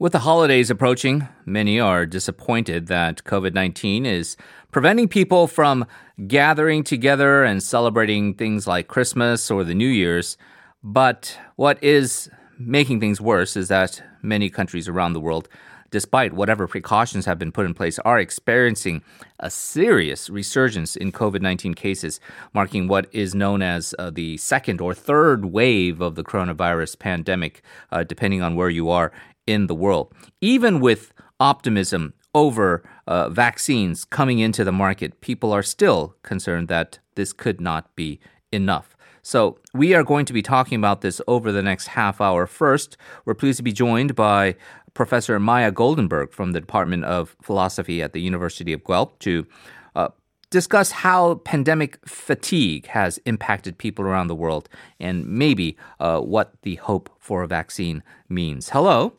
With the holidays approaching, many are disappointed that COVID 19 is preventing people from gathering together and celebrating things like Christmas or the New Year's. But what is making things worse is that many countries around the world, despite whatever precautions have been put in place, are experiencing a serious resurgence in COVID 19 cases, marking what is known as uh, the second or third wave of the coronavirus pandemic, uh, depending on where you are in the world. Even with optimism over uh, vaccines coming into the market, people are still concerned that this could not be enough. So, we are going to be talking about this over the next half hour. First, we're pleased to be joined by Professor Maya Goldenberg from the Department of Philosophy at the University of Guelph to uh, discuss how pandemic fatigue has impacted people around the world and maybe uh, what the hope for a vaccine means. Hello.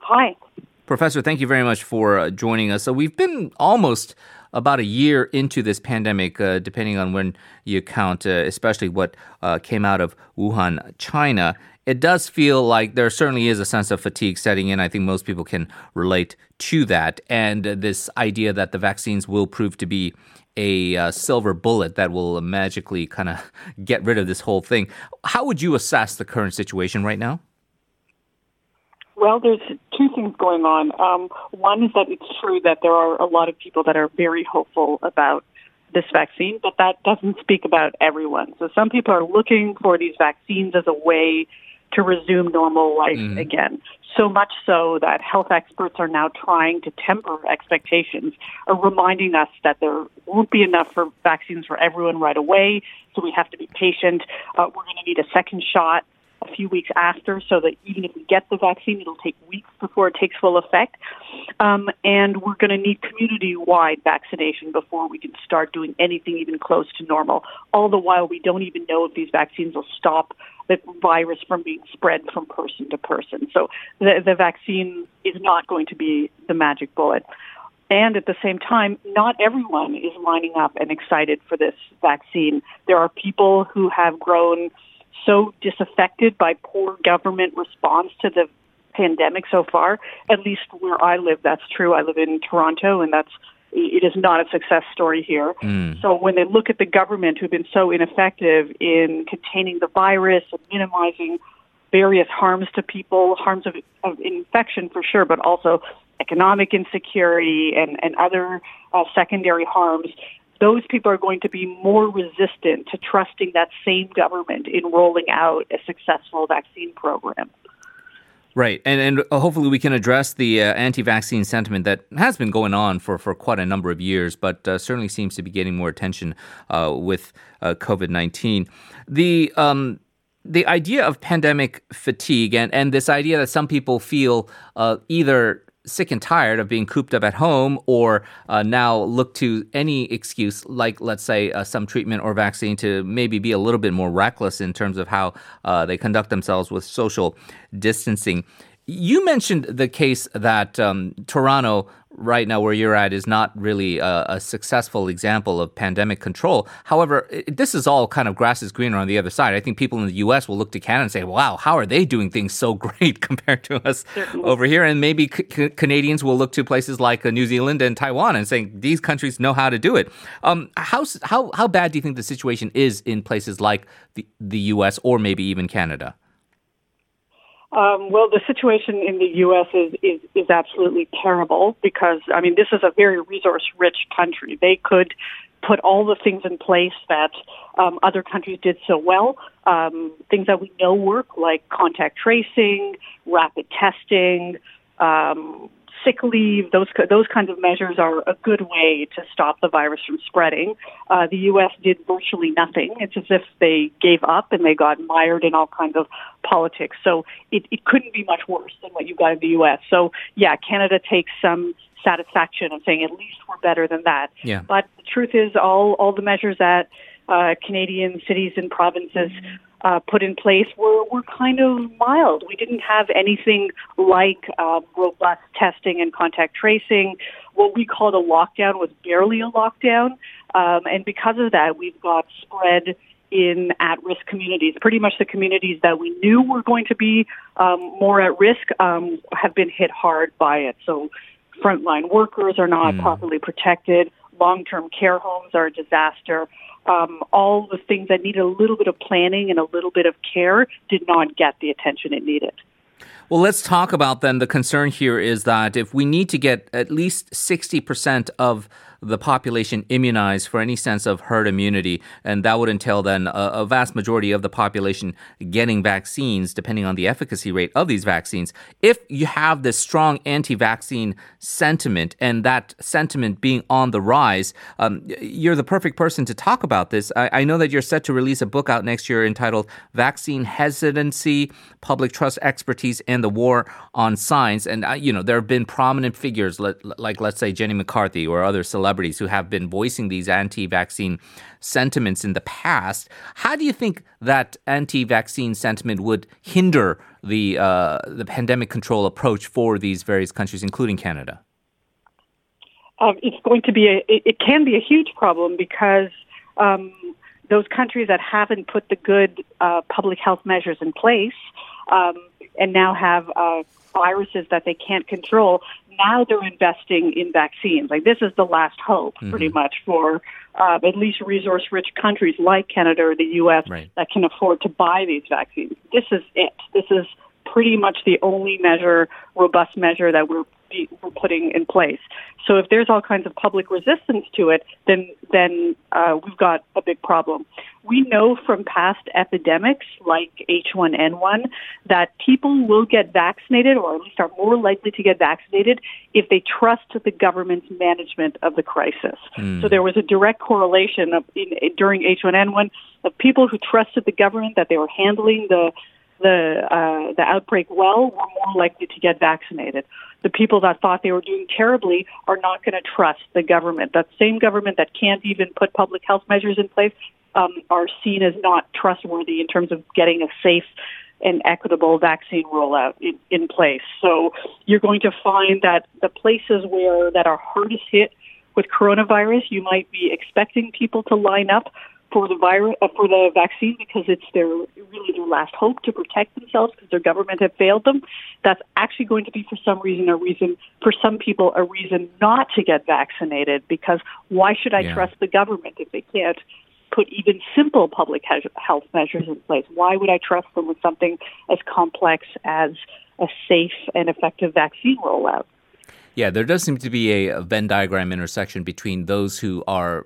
Hi. Professor, thank you very much for uh, joining us. So, we've been almost about a year into this pandemic, uh, depending on when you count, uh, especially what uh, came out of Wuhan, China. It does feel like there certainly is a sense of fatigue setting in. I think most people can relate to that. And this idea that the vaccines will prove to be a uh, silver bullet that will magically kind of get rid of this whole thing. How would you assess the current situation right now? Well, there's two things going on. Um, one is that it's true that there are a lot of people that are very hopeful about this vaccine, but that doesn't speak about everyone. So some people are looking for these vaccines as a way to resume normal life mm. again. So much so that health experts are now trying to temper expectations, are reminding us that there won't be enough for vaccines for everyone right away. So we have to be patient. Uh, we're going to need a second shot a few weeks after, so that even if we get the vaccine, it'll take weeks before it takes full effect. Um, and we're going to need community wide vaccination before we can start doing anything even close to normal. All the while, we don't even know if these vaccines will stop the virus from being spread from person to person. So the, the vaccine is not going to be the magic bullet. And at the same time, not everyone is lining up and excited for this vaccine. There are people who have grown so disaffected by poor government response to the pandemic so far. At least where I live, that's true. I live in Toronto, and that's it is not a success story here. Mm. So when they look at the government who've been so ineffective in containing the virus and minimizing various harms to people, harms of, of infection for sure, but also economic insecurity and, and other uh, secondary harms, those people are going to be more resistant to trusting that same government in rolling out a successful vaccine program. Right, and and hopefully we can address the uh, anti-vaccine sentiment that has been going on for, for quite a number of years, but uh, certainly seems to be getting more attention uh, with uh, COVID nineteen. The um, the idea of pandemic fatigue and, and this idea that some people feel uh, either sick and tired of being cooped up at home or uh, now look to any excuse, like, let's say, uh, some treatment or vaccine to maybe be a little bit more reckless in terms of how uh, they conduct themselves with social distancing. You mentioned the case that um, Toronto right now where you're at is not really a, a successful example of pandemic control. However, it, this is all kind of grass is greener on the other side. I think people in the U.S. will look to Canada and say, "Wow, how are they doing things so great compared to us over here?" And maybe c- Canadians will look to places like uh, New Zealand and Taiwan and saying these countries know how to do it. Um, how how how bad do you think the situation is in places like the the U.S. or maybe even Canada? Um, well, the situation in the U.S. is, is is absolutely terrible because I mean this is a very resource-rich country. They could put all the things in place that um, other countries did so well, um, things that we know work like contact tracing, rapid testing, um, sick leave, those those kinds of measures are a good way to stop the virus from spreading. Uh, the U.S. did virtually nothing. It's as if they gave up and they got mired in all kinds of politics. So it, it couldn't be much worse than what you got in the U.S. So yeah, Canada takes some satisfaction of saying at least we're better than that. Yeah. But the truth is, all all the measures that uh, Canadian cities and provinces uh, put in place were, were kind of mild. We didn't have anything like uh, robust testing and contact tracing. What we called a lockdown was barely a lockdown. Um, and because of that, we've got spread in at-risk communities. Pretty much the communities that we knew were going to be um, more at risk um, have been hit hard by it. So, frontline workers are not mm. properly protected. Long-term care homes are a disaster. Um, all the things that need a little bit of planning and a little bit of care did not get the attention it needed. Well, let's talk about then the concern here is that if we need to get at least 60% of the population immunized for any sense of herd immunity, and that would entail then a, a, vast majority of the population getting vaccines, depending on the efficacy rate of these vaccines. If you have this strong anti-vaccine sentiment, and that sentiment being on the rise, um, you're the perfect person to talk about this. I, I know that you're set to release a book out next year entitled "Vaccine Hesitancy: Public Trust Expertise and the War on Science." And uh, you know there have been prominent figures like, like let's say Jenny McCarthy or other celebrities celebrities who have been voicing these anti vaccine sentiments in the past. How do you think that anti vaccine sentiment would hinder the, uh, the pandemic control approach for these various countries, including Canada? Um, it's going to be a, it, it, can be a huge problem because um, those countries that haven't put the good uh, public health measures in place um, and now have uh, viruses that they can't control now they're investing in vaccines. Like this is the last hope, mm-hmm. pretty much, for uh, at least resource-rich countries like Canada or the U.S. Right. that can afford to buy these vaccines. This is it. This is pretty much the only measure, robust measure that we're be, we're putting in place. So if there's all kinds of public resistance to it, then then uh, we've got a big problem. We know from past epidemics like H1N1 that people will get vaccinated, or at least are more likely to get vaccinated if they trust the government's management of the crisis. Mm. So there was a direct correlation of, in, during H1N1 of people who trusted the government that they were handling the the uh, the outbreak well were more likely to get vaccinated. The people that thought they were doing terribly are not going to trust the government. That same government that can't even put public health measures in place um, are seen as not trustworthy in terms of getting a safe and equitable vaccine rollout in, in place. So you're going to find that the places where that are hardest hit with coronavirus, you might be expecting people to line up for the virus uh, for the vaccine because it's their really their last hope to protect themselves because their government have failed them. That's actually going to be for some reason a reason for some people a reason not to get vaccinated because why should I yeah. trust the government if they can't put even simple public health measures in place? Why would I trust them with something as complex as a safe and effective vaccine rollout? Yeah, there does seem to be a, Venn diagram intersection between those who are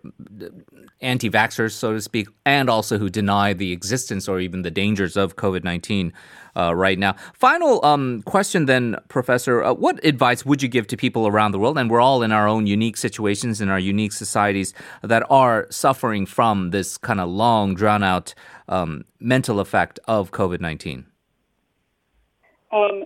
anti vaxxers, so to speak, and also who deny the existence or even the dangers of COVID 19 uh, right now. Final um, question, then, Professor. Uh, what advice would you give to people around the world? And we're all in our own unique situations in our unique societies that are suffering from this kind of long, drawn out um, mental effect of COVID 19. Um,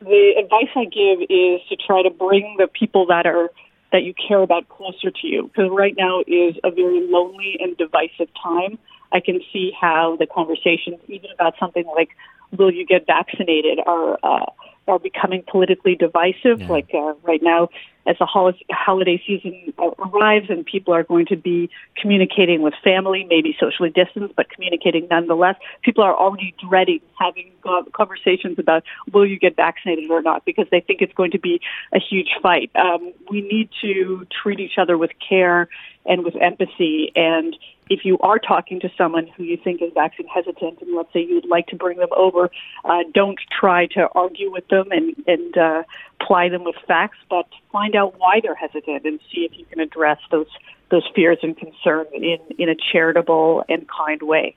the advice I give is to try to bring the people that are that you care about closer to you because right now is a very lonely and divisive time. I can see how the conversations, even about something like will you get vaccinated, are uh, are becoming politically divisive. Yeah. Like uh, right now, as the holiday season arrives and people are going to be communicating with family, maybe socially distanced, but communicating nonetheless, people are already dreading having conversations about will you get vaccinated or not because they think it's going to be a huge fight. Um, we need to treat each other with care and with empathy. And if you are talking to someone who you think is vaccine hesitant, and let's say you would like to bring them over, uh, don't try to argue with them and, and uh, ply them with facts, but find out why they're hesitant and see if you can address those those fears and concerns in, in a charitable and kind way.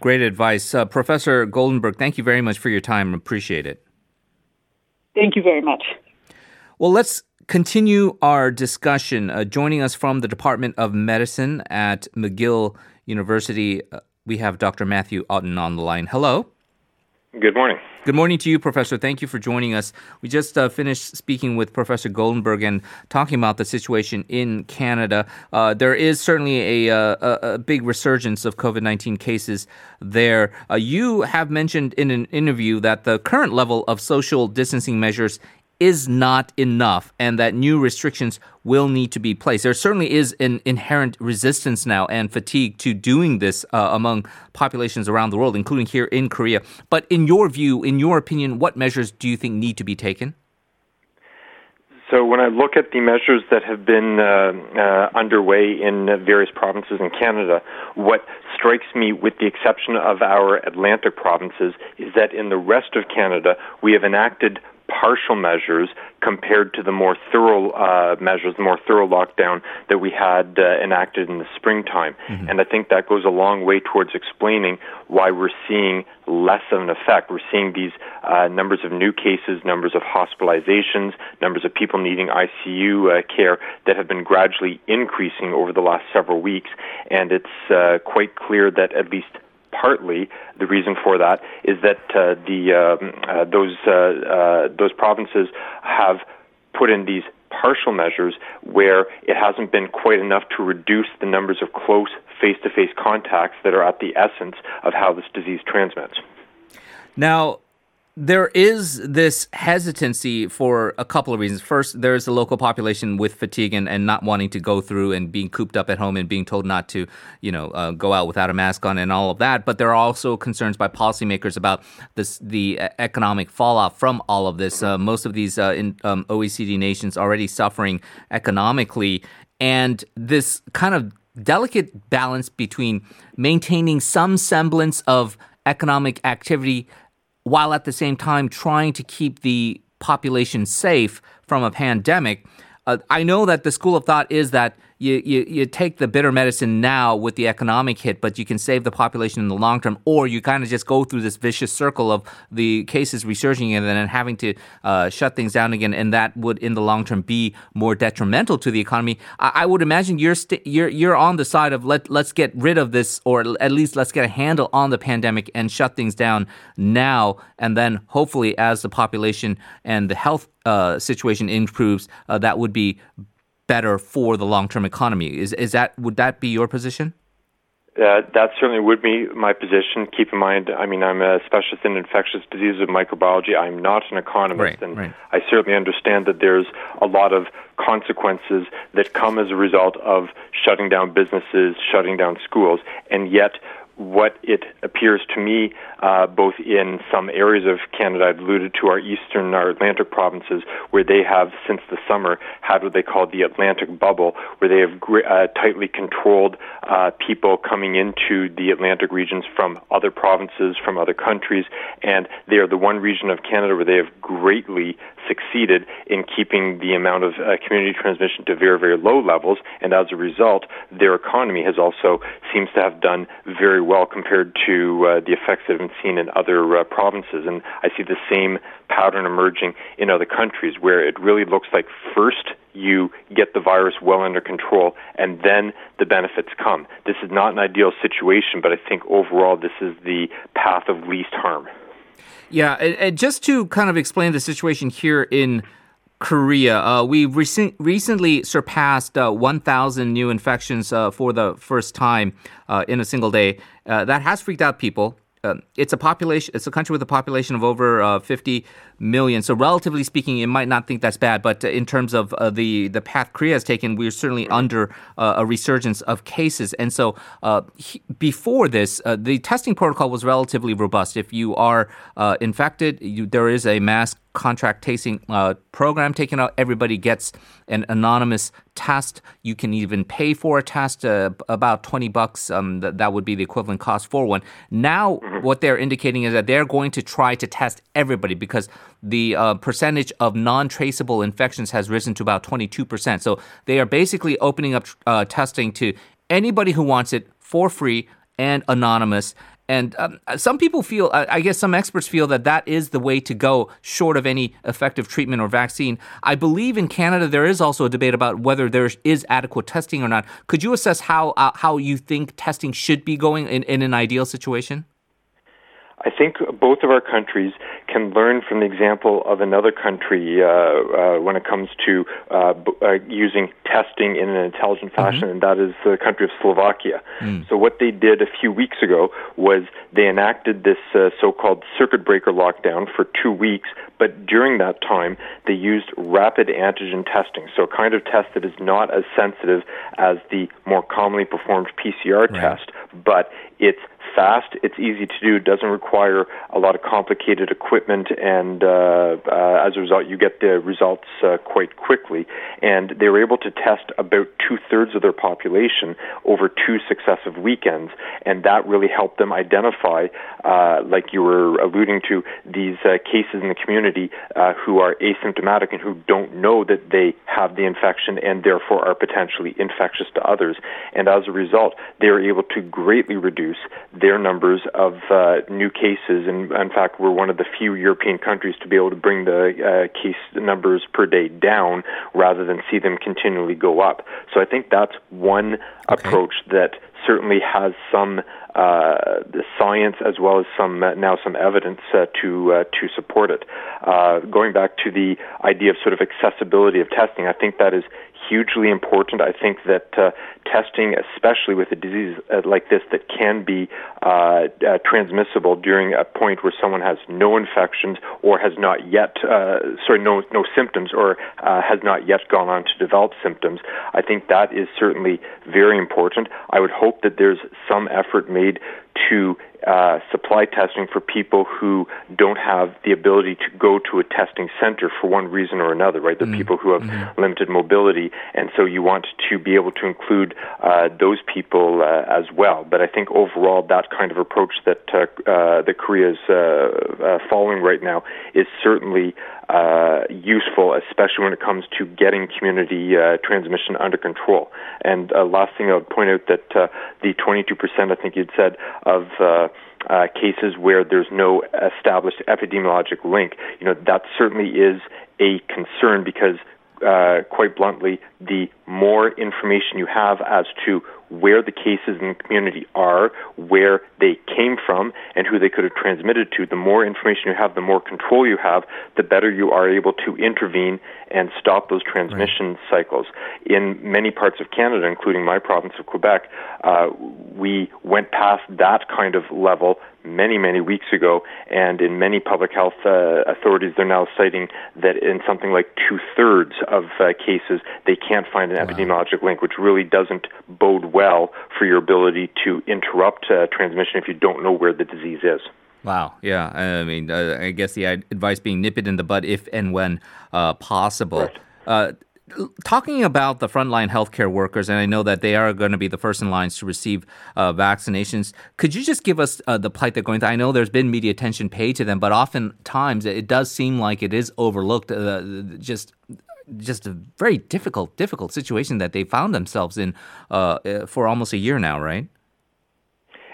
Great advice. Uh, Professor Goldenberg, thank you very much for your time. Appreciate it. Thank you very much. Well, let's continue our discussion. Uh, joining us from the Department of Medicine at McGill University, uh, we have Dr. Matthew Oughton on the line. Hello. Good morning. Good morning to you, Professor. Thank you for joining us. We just uh, finished speaking with Professor Goldenberg and talking about the situation in Canada. Uh, there is certainly a, uh, a, a, big resurgence of COVID 19 cases there. Uh, you have mentioned in an interview that the current level of social distancing measures is not enough and that new restrictions will need to be placed. There certainly is an inherent resistance now and fatigue to doing this uh, among populations around the world, including here in Korea. But in your view, in your opinion, what measures do you think need to be taken? So when I look at the measures that have been uh, uh, underway in various provinces in Canada, what strikes me, with the exception of our Atlantic provinces, is that in the rest of Canada we have enacted partial measures compared to the more thorough uh, measures, the more thorough lockdown that we had uh, enacted in the springtime. Mm-hmm. And I think that goes a long way towards explaining why we're seeing less of an effect. We're seeing these uh, numbers of new cases, numbers of hospitalizations, numbers of people needing ICU uh, care that have been gradually increasing over the last several weeks. And it's uh, quite clear that at least partly the reason for that is that uh, the um, uh, those uh, uh, those provinces have put in these partial measures where it hasn't been quite enough to reduce the numbers of close face-to-face contacts that are at the essence of how this disease transmits. Now, there is this hesitancy for a couple of reasons. First, there's the local population with fatigue and, and not wanting to go through and being cooped up at home and being told not to, you know, uh, go out without a mask on and all of that. But there are also concerns by policymakers about this, the economic fallout from all of this. Uh, most of these uh, in, um, OECD nations already suffering economically, and this kind of delicate balance between maintaining some semblance of economic activity while at the same time trying to keep the population safe from a pandemic. Uh, I know that the school of thought is that you, you, you take the bitter medicine now with the economic hit, but you can save the population in the long term, or you kind of just go through this vicious circle of the cases resurging and then having to uh, shut things down again, and that would in the long term be more detrimental to the economy. I, I would imagine you're st- you're you're on the side of let let's get rid of this, or at least let's get a handle on the pandemic and shut things down now, and then hopefully as the population and the health uh, situation improves, uh, that would be better for the long term economy. Is is that would that be your position? Uh, that certainly would be my position. Keep in mind, I mean, I'm a specialist in infectious diseases and microbiology. I'm not an economist, right, and right. I certainly understand that there's a lot of consequences that come as a result of shutting down businesses, shutting down schools, and yet what it appears to me, uh, both in some areas of Canada, I've alluded to our eastern, our Atlantic provinces, where they have, since the summer, had what they call the Atlantic bubble, where they have uh, tightly controlled uh, people coming into the Atlantic regions from other provinces, from other countries, and they are the one region of Canada where they have greatly succeeded in keeping the amount of uh, community transmission to very, very low levels, and as a result, their economy has also seems to have done very well compared to uh, the effects that have been seen in other uh, provinces. And I see the same pattern emerging in other countries where it really looks like first you get the virus well under control and then the benefits come. This is not an ideal situation, but I think overall this is the path of least harm. Yeah, and, and just to kind of explain the situation here in Korea. Uh, we rec- recently surpassed uh, 1,000 new infections uh, for the first time uh, in a single day. Uh, that has freaked out people. Uh, it's a population. It's a country with a population of over 50 million. So relatively speaking, you might not think that's bad. But in terms of the the path Korea has taken, we're certainly under a resurgence of cases. And so he, before this, the testing protocol was relatively robust. If you are infected, you, there is a mass contact tracing uh, program taken out. Everybody gets an anonymous test. You can even pay for a test, uh, about 20 bucks. Um, th- that would be the equivalent cost for one. Now, mm-hmm. what they're indicating is that they're going to try to test everybody because the uh, percentage of non traceable infections has risen to about 22%. So they are basically opening up uh, testing to anybody who wants it for free and anonymous. And um, some people feel, I guess some experts feel that that is the way to go, short of any effective treatment or vaccine. I believe in Canada there is also a debate about whether there is adequate testing or not. Could you assess how uh, how you think testing should be going in, in an ideal situation? I think both of our countries can learn from the example of another country uh, uh, when it comes to uh, uh using testing in an intelligent mm-hmm. fashion, mm-hmm. and that is the country of Slovakia. Mm. So, what they did a few weeks ago was they enacted this uh, so called circuit breaker lockdown for two weeks, but during that time, they used rapid antigen testing, so a kind of test that is not as sensitive as the more commonly performed PCR right. test, but it's fast, it's easy to do, doesn't require a lot of complicated equipment, and uh, uh, as a result, you get the results uh, quite quickly. And they were able to test about two thirds of their population over two successive weekends, and that really helped them identify, uh, like you were alluding to, these uh, cases in the community uh, who are asymptomatic and who don't know that they have the infection and therefore are potentially infectious to others. And as a result, they are able to greatly reduce their numbers of uh, new cases. And in fact, we're one of the few European countries to be able to bring the uh, case numbers per day down rather than see them continually go up. So I think that's one okay. approach that certainly has some uh, the science as well as some uh, now some evidence uh, to uh, to support it. Uh, going back to the idea of sort of accessibility of testing, I think that is hugely important. I think that uh, testing, especially with a disease like this that can be transmissible during a point where someone has no infections or has not yet, sorry, no no symptoms or has not yet gone on to develop symptoms. I think that is certainly very important. I would hope that there's some effort made need to uh, supply testing for people who don't have the ability to go to a testing center for one reason or another, right? The mm-hmm. people who have mm-hmm. limited mobility, and so you want to be able to include uh, those people uh, as well. But I think overall, that kind of approach that uh, uh, that Korea is uh, following right now is certainly uh, useful, especially when it comes to getting community uh, transmission under control. And uh, last thing I would point out that uh, the 22%, I think you'd said, of uh, uh, cases where there's no established epidemiologic link, you know, that certainly is a concern because uh, quite bluntly, the more information you have as to where the cases in the community are, where they came from, and who they could have transmitted to, the more information you have, the more control you have, the better you are able to intervene and stop those transmission right. cycles. In many parts of Canada, including my province of Quebec, uh, we went past that kind of level many, many weeks ago, and in many public health uh, authorities, they're now citing that in something like two thirds of uh, cases, they can't find an wow. epidemiologic link, which really doesn't bode well for your ability to interrupt uh, transmission if you don't know where the disease is. Wow. Yeah. I mean, uh, I guess the advice being nip it in the bud if and when uh, possible. Right. Uh, talking about the frontline healthcare workers, and I know that they are going to be the first in lines to receive uh, vaccinations. Could you just give us uh, the plight they're going through? I know there's been media attention paid to them, but oftentimes it does seem like it is overlooked. Uh, just just a very difficult, difficult situation that they found themselves in uh, uh, for almost a year now, right?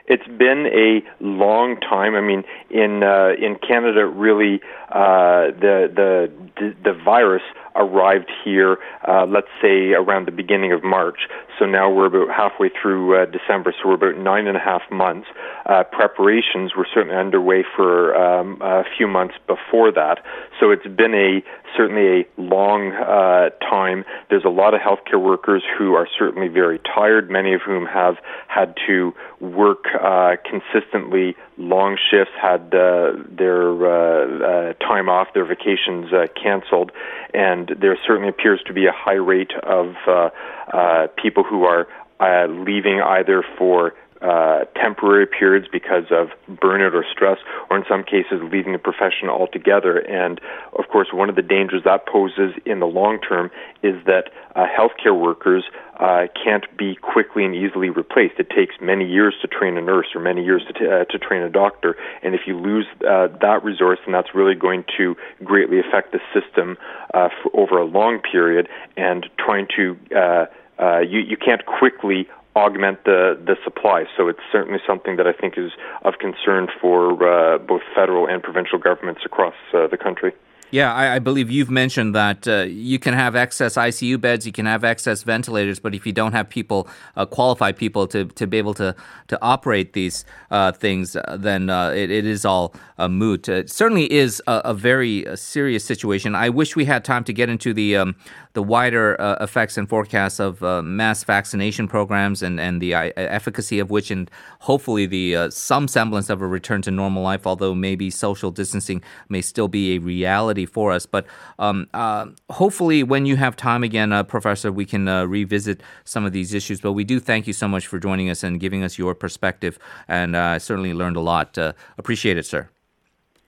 It's been a long time. I mean, in uh, in Canada, really, uh, the the the virus arrived here, uh, let's say around the beginning of March. So now we're about halfway through uh, December, so we're about nine and a half months. Uh, preparations were certainly underway for um, a few months before that. So it's been a certainly a long uh, time. There's a lot of healthcare workers who are certainly very tired, many of whom have had to work uh, consistently long shifts, had uh, their uh, uh, time off, their vacations uh, canceled, and there certainly appears to be a high rate of uh, uh, people who are uh, leaving either for uh, temporary periods because of burnout or stress, or in some cases leaving the profession altogether. And of course, one of the dangers that poses in the long term is that uh, healthcare workers uh, can't be quickly and easily replaced. It takes many years to train a nurse or many years to, t- uh, to train a doctor. And if you lose uh, that resource, then that's really going to greatly affect the system uh, for over a long period. And trying to uh, uh, you, you can't quickly augment the, the supply. So it's certainly something that I think is of concern for uh, both federal and provincial governments across uh, the country. Yeah, I, I believe you've mentioned that uh, you can have excess ICU beds, you can have excess ventilators, but if you don't have people, uh, qualified people to, to be able to, to operate these uh, things, uh, then uh, it, it is all a moot. It certainly is a, a very uh, serious situation. I wish we had time to get into the um, the wider uh, effects and forecasts of uh, mass vaccination programs and, and the uh, efficacy of which, and hopefully the uh, some semblance of a return to normal life, although maybe social distancing may still be a reality for us. But um, uh, hopefully, when you have time again, Professor, we can revisit some of these issues. But we do thank you so much for joining us and giving us your perspective, and I certainly learned a lot. appreciate it, sir.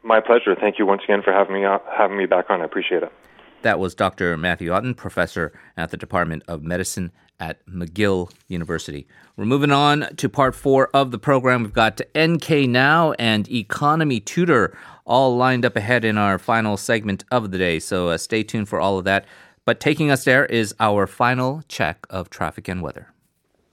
My pleasure. Thank you once again for having me having me back on. I appreciate it. That was Dr. Matthew Oughton, professor at the Department of Medicine at McGill University. We're moving on to part four of the program. We've got NK Now and Economy Tutor all lined up ahead in our final segment of the day. So uh, stay tuned for all of that. But taking us there is our final check of traffic and weather.